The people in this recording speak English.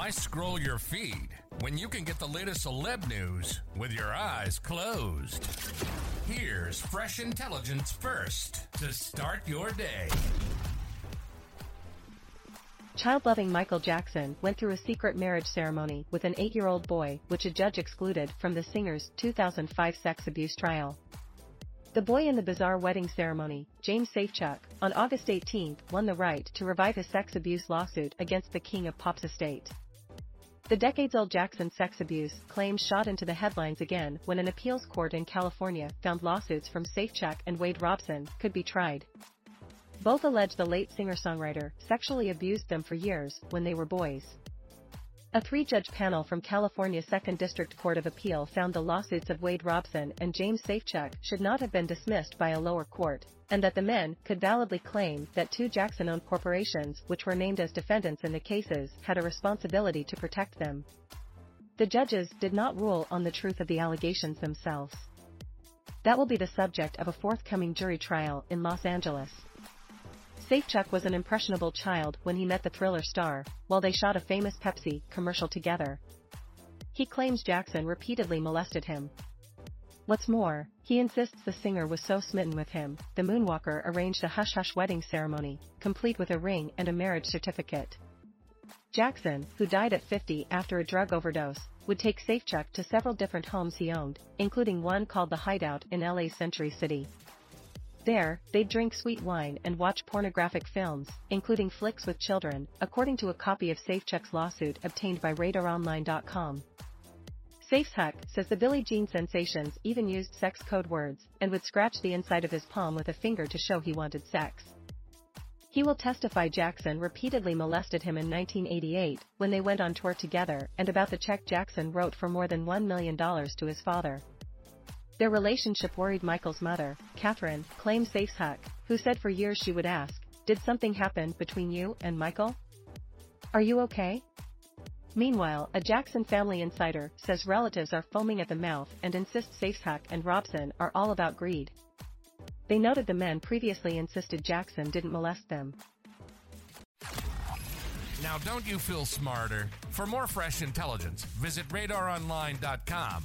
Why scroll your feed when you can get the latest celeb news with your eyes closed? Here's fresh intelligence first to start your day. Child loving Michael Jackson went through a secret marriage ceremony with an eight year old boy, which a judge excluded from the singer's 2005 sex abuse trial. The boy in the bizarre wedding ceremony, James Safechuck, on August 18, won the right to revive his sex abuse lawsuit against the King of Pop's estate. The decades-old Jackson sex abuse claims shot into the headlines again when an appeals court in California found lawsuits from Safechuck and Wade Robson could be tried. Both allege the late singer-songwriter sexually abused them for years when they were boys. A three-judge panel from California's 2nd District Court of Appeal found the lawsuits of Wade Robson and James Safechuck should not have been dismissed by a lower court, and that the men could validly claim that two Jackson-owned corporations which were named as defendants in the cases had a responsibility to protect them. The judges did not rule on the truth of the allegations themselves. That will be the subject of a forthcoming jury trial in Los Angeles. Safechuck was an impressionable child when he met the thriller star, while they shot a famous Pepsi commercial together. He claims Jackson repeatedly molested him. What's more, he insists the singer was so smitten with him, the Moonwalker arranged a hush-hush wedding ceremony, complete with a ring and a marriage certificate. Jackson, who died at 50 after a drug overdose, would take Safechuck to several different homes he owned, including one called The Hideout in LA's Century City. There, they'd drink sweet wine and watch pornographic films, including flicks with children, according to a copy of Safechuck's lawsuit obtained by RadarOnline.com. Safechuck says the Billie Jean sensations even used sex code words and would scratch the inside of his palm with a finger to show he wanted sex. He will testify Jackson repeatedly molested him in 1988 when they went on tour together and about the check Jackson wrote for more than $1 million to his father. Their relationship worried Michael's mother, Katherine, claims Safechuck, who said for years she would ask, Did something happen between you and Michael? Are you okay? Meanwhile, a Jackson family insider says relatives are foaming at the mouth and insist Safechuck and Robson are all about greed. They noted the men previously insisted Jackson didn't molest them. Now, don't you feel smarter? For more fresh intelligence, visit radaronline.com